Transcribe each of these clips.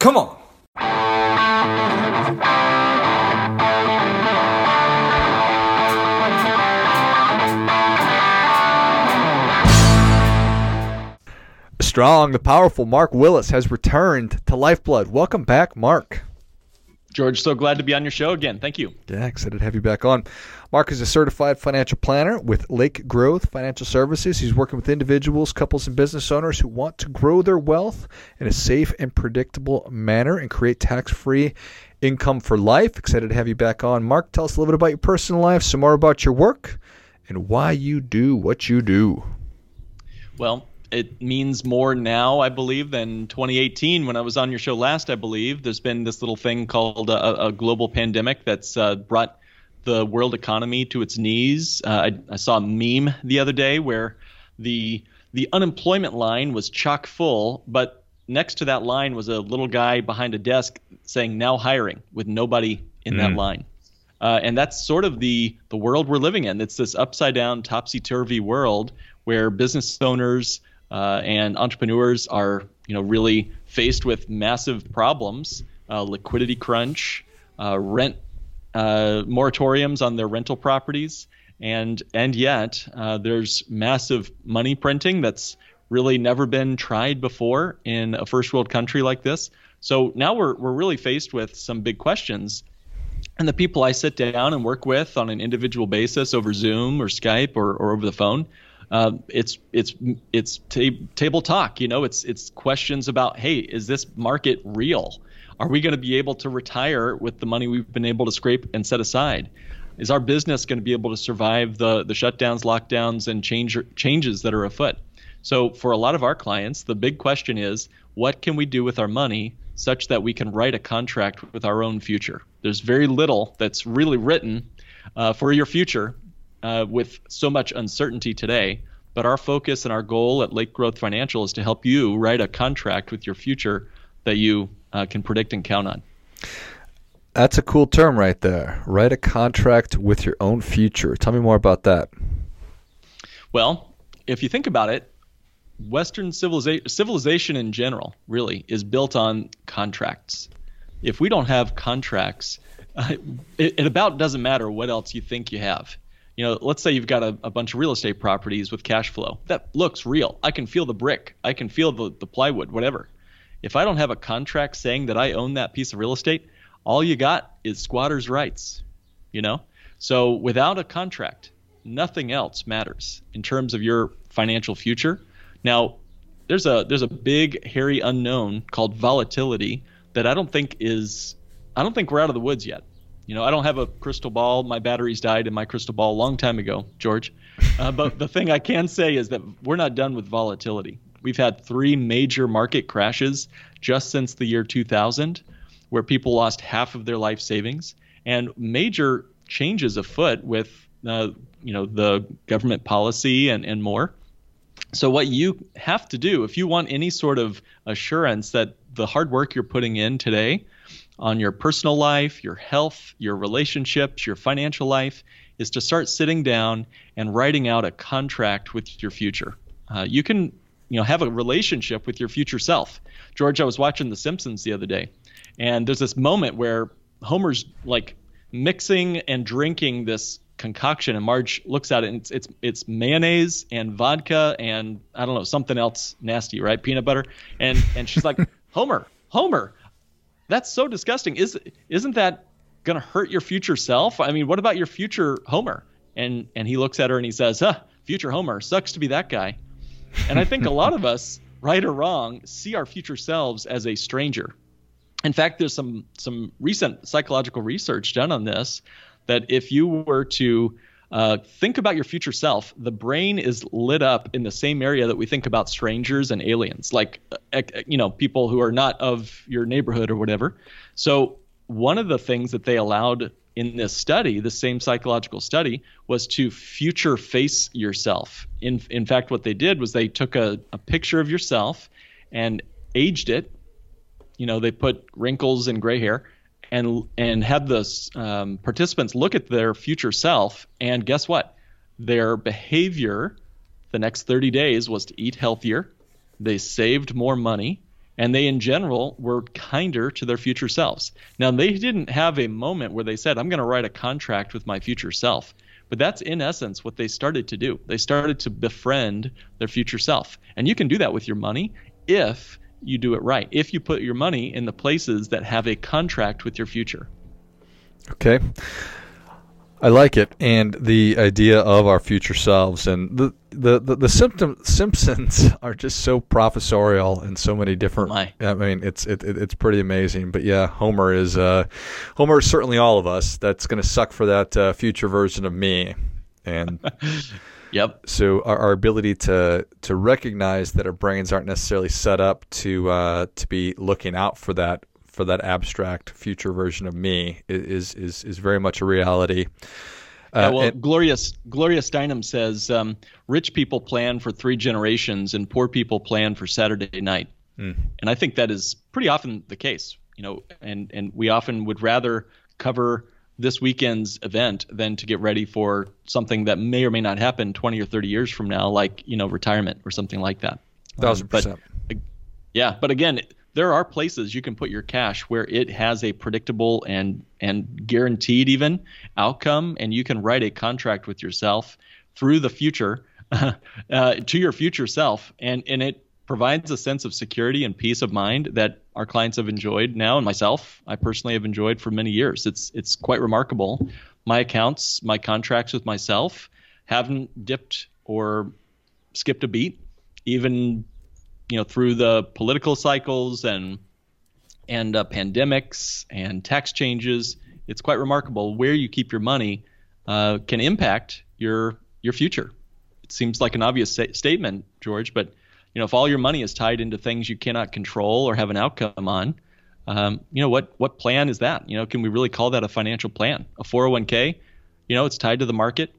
Come on. Strong, the powerful Mark Willis has returned to Lifeblood. Welcome back, Mark. George, so glad to be on your show again. Thank you. Yeah, excited to have you back on. Mark is a certified financial planner with Lake Growth Financial Services. He's working with individuals, couples, and business owners who want to grow their wealth in a safe and predictable manner and create tax free income for life. Excited to have you back on. Mark, tell us a little bit about your personal life, some more about your work, and why you do what you do. Well, it means more now, I believe, than 2018 when I was on your show last. I believe there's been this little thing called a, a global pandemic that's uh, brought the world economy to its knees. Uh, I, I, saw a meme the other day where the the unemployment line was chock full, but next to that line was a little guy behind a desk saying "now hiring" with nobody in mm. that line. Uh, and that's sort of the the world we're living in. It's this upside down, topsy turvy world where business owners uh, and entrepreneurs are you know really faced with massive problems, uh, liquidity crunch, uh, rent uh, moratoriums on their rental properties, and and yet there's massive money printing that's really never been tried before in a first world country like this. So now we're we're really faced with some big questions. And the people I sit down and work with on an individual basis over Zoom or Skype or, or over the phone, uh, it's it's it's ta- table talk. You know, it's it's questions about, hey, is this market real? Are we going to be able to retire with the money we've been able to scrape and set aside? Is our business going to be able to survive the the shutdowns, lockdowns, and change changes that are afoot? So for a lot of our clients, the big question is, what can we do with our money such that we can write a contract with our own future? There's very little that's really written uh, for your future uh, with so much uncertainty today. But our focus and our goal at Lake Growth Financial is to help you write a contract with your future that you uh, can predict and count on. That's a cool term right there. Write a contract with your own future. Tell me more about that. Well, if you think about it, Western civilization, civilization in general, really, is built on contracts. If we don't have contracts, uh, it, it, about doesn't matter what else you think you have you know, let's say you've got a, a, bunch of real estate properties with cash flow. That looks real. I can feel the brick. I can feel the, the plywood, whatever. If I don't have a contract saying that I own that piece of real estate, all you got is squatter's rights, you know? So without a contract, nothing else matters in terms of your financial future. Now, there's a there's a big hairy unknown called volatility that I don't think is I don't think we're out of the woods yet. You know, I don't have a crystal ball. My batteries died in my crystal ball a long time ago, George. Uh, but the thing I can say is that we're not done with volatility. We've had three major market crashes just since the year 2000, where people lost half of their life savings, and major changes afoot with uh, you know the government policy and, and more. So what you have to do if you want any sort of assurance that the hard work you're putting in today on your personal life, your health, your relationships, your financial life is to start sitting down and writing out a contract with your future. Uh, you can, you know, have a relationship with your future self. George, I was watching The Simpsons the other day, and there's this moment where Homer's like mixing and drinking this concoction, and Marge looks at it, and it's it's it's mayonnaise and vodka and I don't know something else nasty, right? Peanut butter, and and she's like, Homer, Homer, that's so disgusting. Is isn't that going to hurt your future self? I mean, what about your future Homer? And and he looks at her and he says, "Huh, future Homer sucks to be that guy." And I think a lot of us, right or wrong, see our future selves as a stranger. In fact, there's some some recent psychological research done on this that if you were to uh, think about your future self. The brain is lit up in the same area that we think about strangers and aliens, like uh, you know people who are not of your neighborhood or whatever. So one of the things that they allowed in this study, the same psychological study, was to future face yourself. In in fact, what they did was they took a, a picture of yourself and aged it. You know, they put wrinkles and gray hair and and had the um, participants look at their future self, and guess what? Their behavior the next 30 days was to eat healthier. They saved more money, and they in general were kinder to their future selves. Now they didn't have a moment where they said, "I'm going to write a contract with my future self." But that's in essence what they started to do. They started to befriend their future self. And you can do that with your money if you do it right. If you put your money in the places that have a contract with your future. Okay. I like it, and the idea of our future selves, and the the the, the symptom, Simpsons are just so professorial in so many different. My. I mean, it's it, it, it's pretty amazing. But yeah, Homer is uh, Homer is certainly all of us. That's going to suck for that uh, future version of me, and Yep. so our, our ability to to recognize that our brains aren't necessarily set up to uh, to be looking out for that for that abstract future version of me is is is very much a reality. Yeah, Uh, well, and- Gloria Gloria Steinem says um, rich people plan for three generations and poor people plan for Saturday night, Hmm. and I think that is pretty often the case. You know, and and we often would rather cover this weekend's event than to get ready for something that may or may not happen 20 or 30 years from now, like you know retirement or something like that. Thousand Um, but- yeah, but again, there are places you can put your cash where it has a predictable and and guaranteed even outcome, and you can write a contract with yourself through the future uh, to your future self, and and it provides a sense of security and peace of mind that our clients have enjoyed now, and myself, I personally have enjoyed for many years. It's it's quite remarkable. My accounts, my contracts with myself, haven't dipped or skipped a beat, even you know through the political cycles and and uh, pandemics and tax changes. It's quite remarkable where you keep your money uh, can impact your your future. It seems like an obvious statement, George, but you know if all your money is tied into things you cannot control or have an outcome on, um, you know what what plan is that? You know, can we really call that a financial plan? A 401k, you know, it's tied to the market.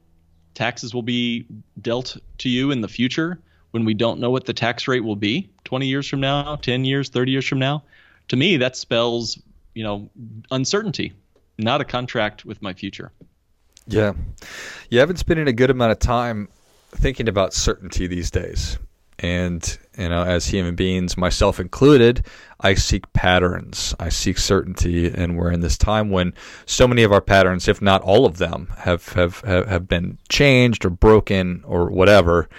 Taxes will be dealt to you in the future when we don't know what the tax rate will be 20 years from now, 10 years, 30 years from now. To me, that spells, you know, uncertainty, not a contract with my future. Yeah. I've been spending a good amount of time thinking about certainty these days. And, you know, as human beings, myself included, I seek patterns. I seek certainty. And we're in this time when so many of our patterns, if not all of them, have, have, have been changed or broken or whatever.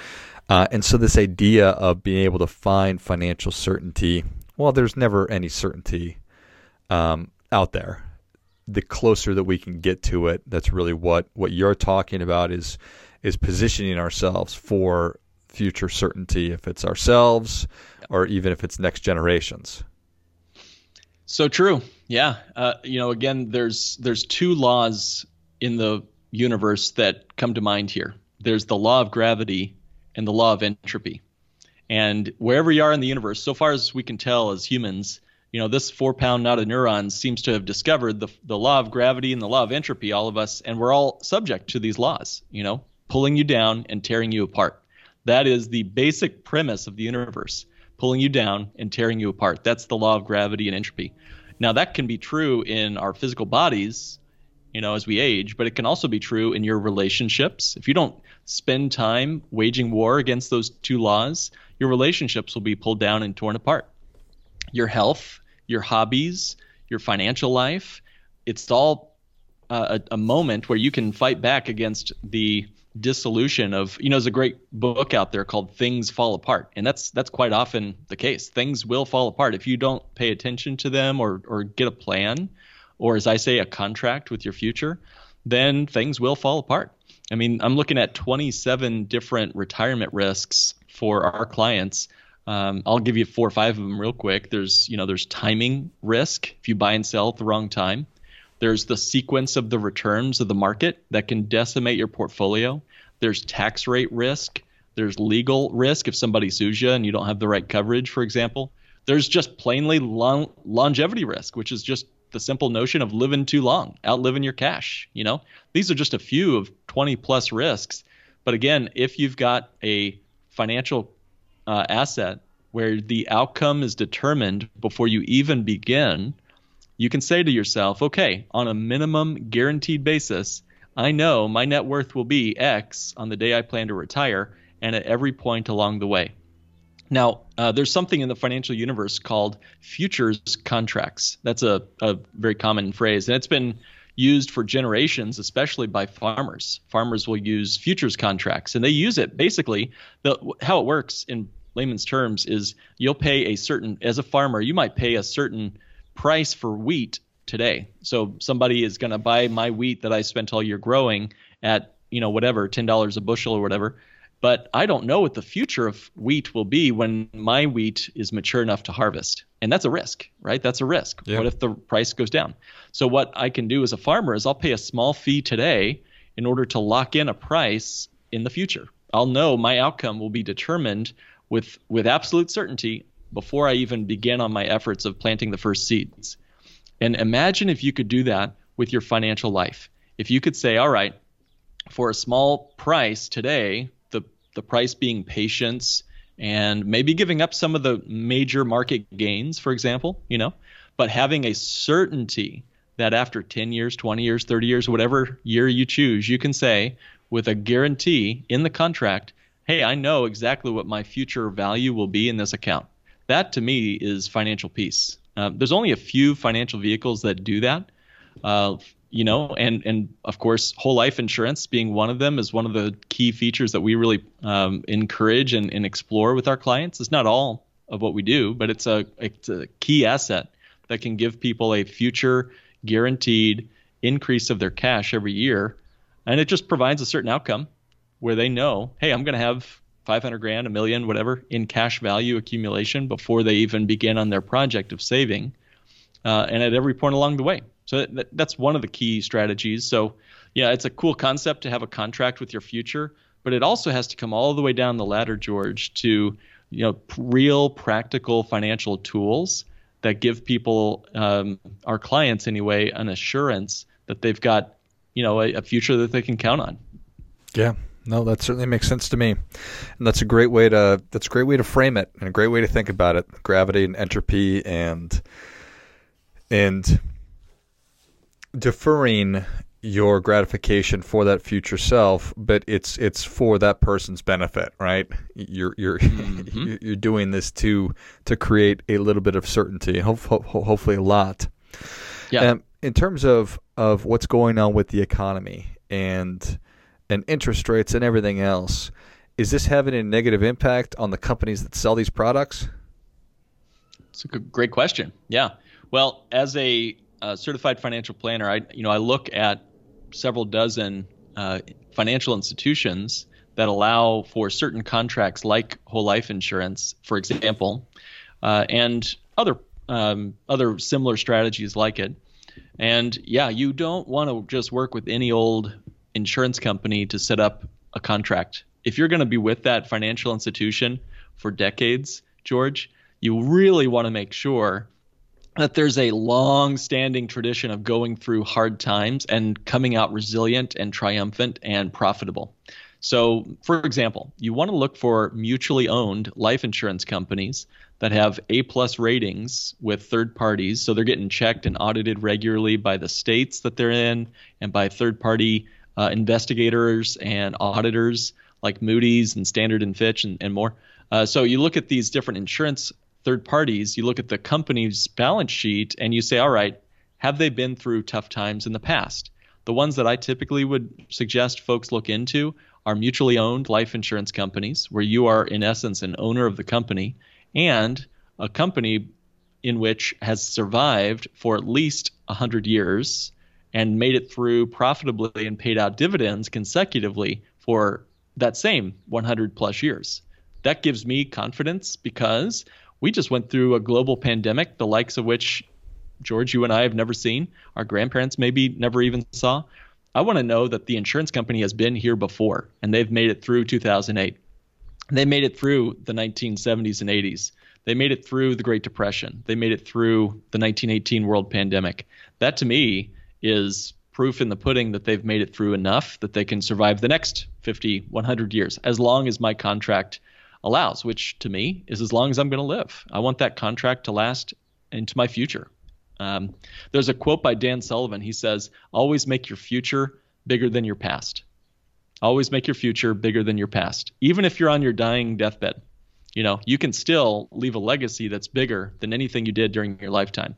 Uh, and so this idea of being able to find financial certainty, well, there's never any certainty um, out there the closer that we can get to it, that's really what what you're talking about is is positioning ourselves for future certainty if it's ourselves or even if it's next generations. So true. Yeah. Uh, you know, again, there's there's two laws in the universe that come to mind here. There's the law of gravity and the law of entropy. And wherever you are in the universe, so far as we can tell as humans, you know, this four pound knot of neurons seems to have discovered the, the law of gravity and the law of entropy, all of us, and we're all subject to these laws, you know, pulling you down and tearing you apart. That is the basic premise of the universe, pulling you down and tearing you apart. That's the law of gravity and entropy. Now, that can be true in our physical bodies, you know, as we age, but it can also be true in your relationships. If you don't spend time waging war against those two laws, your relationships will be pulled down and torn apart. Your health, your hobbies, your financial life, it's all uh, a, a moment where you can fight back against the dissolution of you know there's a great book out there called things fall apart and that's that's quite often the case things will fall apart if you don't pay attention to them or or get a plan or as i say a contract with your future then things will fall apart i mean i'm looking at 27 different retirement risks for our clients um, I'll give you four or five of them real quick. There's, you know, there's timing risk if you buy and sell at the wrong time. There's the sequence of the returns of the market that can decimate your portfolio. There's tax rate risk. There's legal risk if somebody sues you and you don't have the right coverage, for example. There's just plainly long, longevity risk, which is just the simple notion of living too long, outliving your cash. You know, these are just a few of 20 plus risks. But again, if you've got a financial uh, asset where the outcome is determined before you even begin, you can say to yourself, okay, on a minimum guaranteed basis, I know my net worth will be X on the day I plan to retire and at every point along the way. Now, Uh, there's something in the financial universe called futures contracts. That's a, a very common phrase, and it's been used for generations, especially by farmers. Farmers will use futures contracts, and they use it basically. The, how it works in layman's terms is you'll pay a certain, as a farmer, you might pay a certain price for wheat today. So somebody is going to buy my wheat that I spent all year growing at, you know, whatever, $10 a bushel or whatever. But I don't know what the future of wheat will be when my wheat is mature enough to harvest. And that's a risk, right? That's a risk. What if the price goes down? So what I can do as a farmer is I'll pay a small fee today in order to lock in a price in the future. I'll know my outcome will be determined with with absolute certainty before I even begin on my efforts of planting the first seeds. And imagine if you could do that with your financial life. If you could say, all right, for a small price today, the the price being patience and maybe giving up some of the major market gains, for example, you know, but having a certainty that after 10 years, 20 years, 30 years, whatever year you choose, you can say with a guarantee in the contract hey, I know exactly what my future value will be in this account. That to me is financial peace. Uh, there's only a few financial vehicles that do that. Uh, you know, and and of course, whole life insurance being one of them is one of the key features that we really um, encourage and, and explore with our clients. It's not all of what we do, but it's a it's a key asset that can give people a future guaranteed increase of their cash every year, and it just provides a certain outcome where they know, hey, I'm going to have 500 grand, a million, whatever, in cash value accumulation before they even begin on their project of saving, uh, and at every point along the way. So that, that's one of the key strategies. So, yeah, it's a cool concept to have a contract with your future, but it also has to come all the way down the ladder, George, to you know real practical financial tools that give people, um, our clients anyway, an assurance that they've got you know a, a future that they can count on. Yeah, no, that certainly makes sense to me, and that's a great way to that's a great way to frame it and a great way to think about it. Gravity and entropy and and deferring your gratification for that future self, but it's it's for that person's benefit, right? You're you're mm-hmm. you're doing this to to create a little bit of certainty, hopefully a lot. Yeah. Um, in terms of of what's going on with the economy and and interest rates and everything else, is this having a negative impact on the companies that sell these products? It's a great question. Yeah. Well, as a uh, certified financial planner, I you know I look at several dozen uh, financial institutions that allow for certain contracts like whole life insurance, for example, uh, and other um, other similar strategies like it. And yeah, you don't want to just work with any old insurance company to set up a contract. If you're going to be with that financial institution for decades, George, you really want to make sure that there's a long standing tradition of going through hard times and coming out resilient and triumphant and profitable. So, for example, you want to look for mutually owned life insurance companies that have A plus ratings with third parties. So they're getting checked and audited regularly by the states that they're in and by third party uh, investigators and auditors like Moody's and Standard and Fitch and, and more. Uh, so you look at these different insurance third parties, you look at the company's balance sheet, and you say, all right, have they been through tough times in the past? The ones that I typically would suggest folks look into are mutually owned life insurance companies, where you are, in essence, an owner of the company, and a company in which has survived for at least 100 years and made it through profitably and paid out dividends consecutively for that same 100 plus years. That gives me confidence because we just went through a global pandemic, the likes of which George, you and I have never seen, our grandparents maybe never even saw. I want to know that the insurance company has been here before and they've made it through 2008. They made it through the 1970s and 80s. They made it through the Great Depression. They made it through the 1918 world pandemic. That to me is proof in the pudding that they've made it through enough that they can survive the next 50, 100 years, as long as my contract allows, which to me is as long as I'm going to live. I want that contract to last into my future. Um, there's a quote by Dan Sullivan. He says, Always make your future bigger than your past. Always make your future bigger than your past, even if you're on your dying deathbed. you know, you can still leave a legacy that's bigger than anything you did during your lifetime.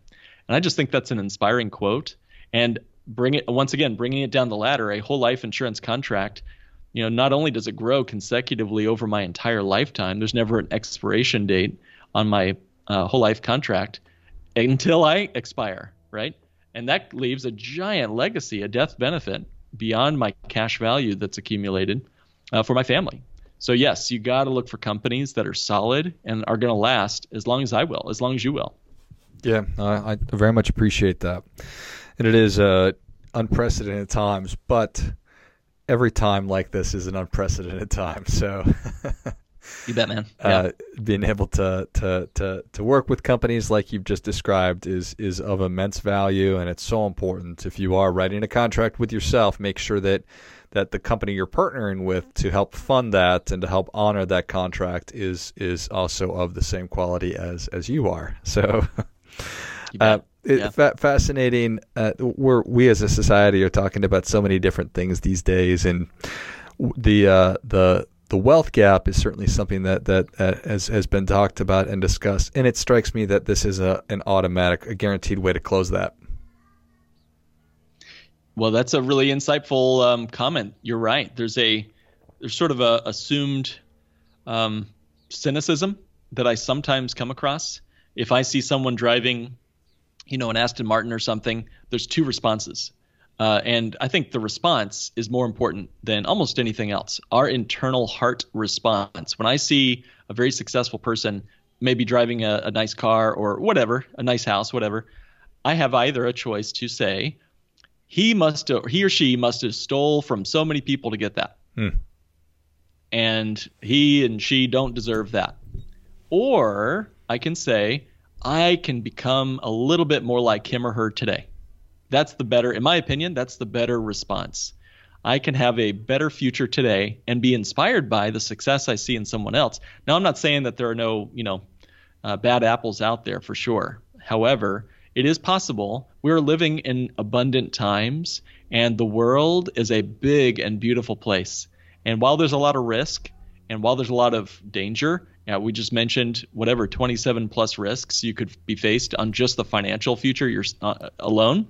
And I just think that's an inspiring quote. And bring it once again, bringing it down the ladder, a whole life insurance contract. You know, not only does it grow consecutively over my entire lifetime, there's never an expiration date on my uh, whole life contract until I expire, right? And that leaves a giant legacy, a death benefit beyond my cash value that's accumulated uh, for my family. So yes, you got to look for companies that are solid and are going to last as long as I will, as long as you will. Yeah, I, I very much appreciate that, and it is uh, unprecedented times, but every time like this is an unprecedented time. So. You bet, man. Uh, yeah. Uh, being able to, to to to work with companies like you've just described is is of immense value, and it's so important. If you are writing a contract with yourself, make sure that that the company you're partnering with to help fund that and to help honor that contract is is also of the same quality as as you are. So. You Uh, it, yeah. fa- fascinating. Uh, we're we as a society are talking about so many different things these days, and the uh, the the wealth gap is certainly something that that uh, has has been talked about and discussed, and it strikes me that this is a an automatic, a guaranteed way to close that. Well, that's a really insightful um, comment. You're right. There's a there's sort of a assumed um, cynicism that I sometimes come across. If I see someone driving, you know, an Aston Martin or something, there's two responses. Uh, and I think the response is more important than almost anything else. Our internal heart response. When I see a very successful person, maybe driving a, a nice car or whatever, a nice house, whatever, I have either a choice to say, he must have, he or she must have stole from so many people to get that. Hmm. And he and she don't deserve that. Or I can say, I can become a little bit more like him or her today. That's the better, in my opinion, that's the better response. I can have a better future today and be inspired by the success I see in someone else. Now, I'm not saying that there are no, you know, uh, bad apples out there for sure. However, it is possible. We're living in abundant times, and the world is a big and beautiful place. And while there's a lot of risk, and while there's a lot of danger, yeah, we just mentioned whatever 27 plus risks you could be faced on just the financial future you're uh, alone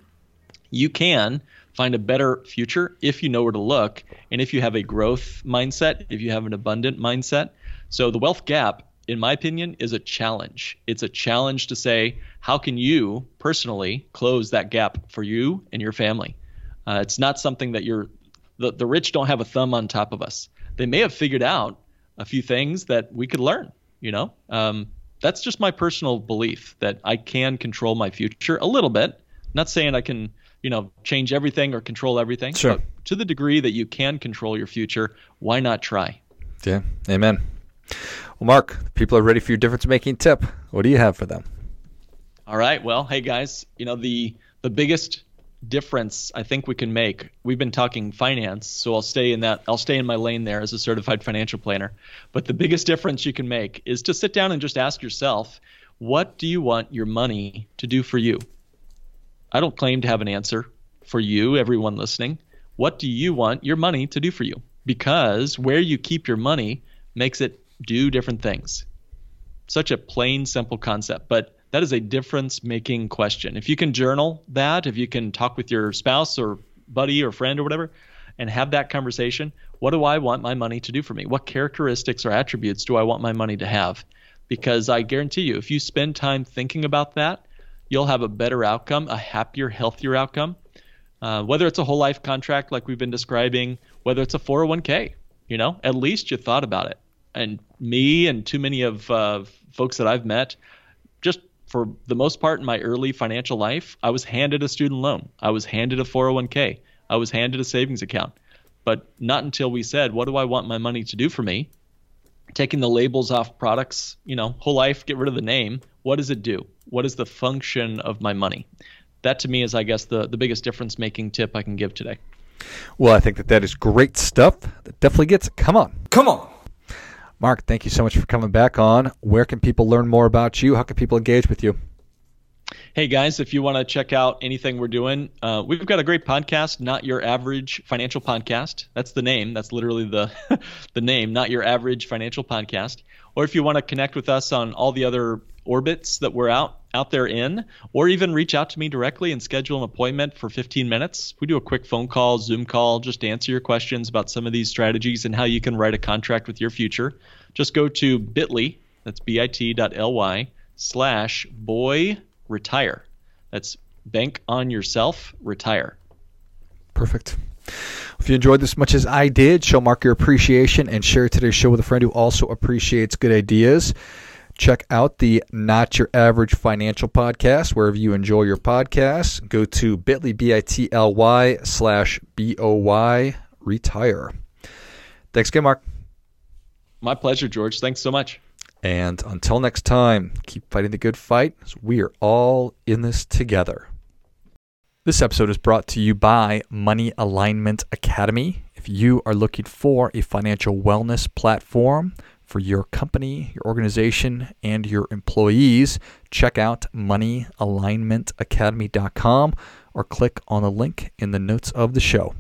you can find a better future if you know where to look and if you have a growth mindset, if you have an abundant mindset. So the wealth gap, in my opinion, is a challenge. It's a challenge to say, how can you personally close that gap for you and your family? Uh, it's not something that you're, the, the rich don't have a thumb on top of us. They may have figured out a few things that we could learn, you know? Um, that's just my personal belief that I can control my future a little bit. Not saying I can you know change everything or control everything. Sure. But to the degree that you can control your future, why not try? Yeah. Amen. Well, Mark, people are ready for your difference making tip. What do you have for them? All right. Well, hey guys, you know the the biggest difference I think we can make. We've been talking finance, so I'll stay in that I'll stay in my lane there as a certified financial planner. But the biggest difference you can make is to sit down and just ask yourself, what do you want your money to do for you? I don't claim to have an answer for you, everyone listening. What do you want your money to do for you? Because where you keep your money makes it do different things. Such a plain, simple concept, but that is a difference making question. If you can journal that, if you can talk with your spouse or buddy or friend or whatever, and have that conversation, what do I want my money to do for me? What characteristics or attributes do I want my money to have? Because I guarantee you, if you spend time thinking about that, you'll have a better outcome, a happier, healthier outcome. Uh, whether it's a whole life contract like we've been describing, whether it's a 401k, you know, at least you thought about it. And me and too many of uh, folks that I've met, just for the most part in my early financial life, I was handed a student loan. I was handed a 401k. I was handed a savings account. But not until we said, what do I want my money to do for me? Taking the labels off products, you know, whole life, get rid of the name. What does it do? What is the function of my money? That to me is, I guess, the, the biggest difference making tip I can give today. Well, I think that that is great stuff. That definitely gets it. Come on. Come on. Mark, thank you so much for coming back on. Where can people learn more about you? How can people engage with you? Hey guys, if you want to check out anything we're doing, uh, we've got a great podcast, Not Your Average Financial Podcast. That's the name. That's literally the the name, Not Your Average Financial Podcast. Or if you want to connect with us on all the other orbits that we're out out there in, or even reach out to me directly and schedule an appointment for 15 minutes. We do a quick phone call, Zoom call, just to answer your questions about some of these strategies and how you can write a contract with your future. Just go to bit.ly, that's bit.ly slash boy retire. That's bank on yourself, retire. Perfect. If you enjoyed this much as I did, show Mark your appreciation and share today's show with a friend who also appreciates good ideas. Check out the Not Your Average Financial Podcast wherever you enjoy your podcasts. Go to bit.ly, B-I-T-L-Y slash B-O-Y retire. Thanks again, Mark. My pleasure, George. Thanks so much. And until next time, keep fighting the good fight we are all in this together. This episode is brought to you by Money Alignment Academy. If you are looking for a financial wellness platform for your company, your organization, and your employees, check out moneyalignmentacademy.com or click on the link in the notes of the show.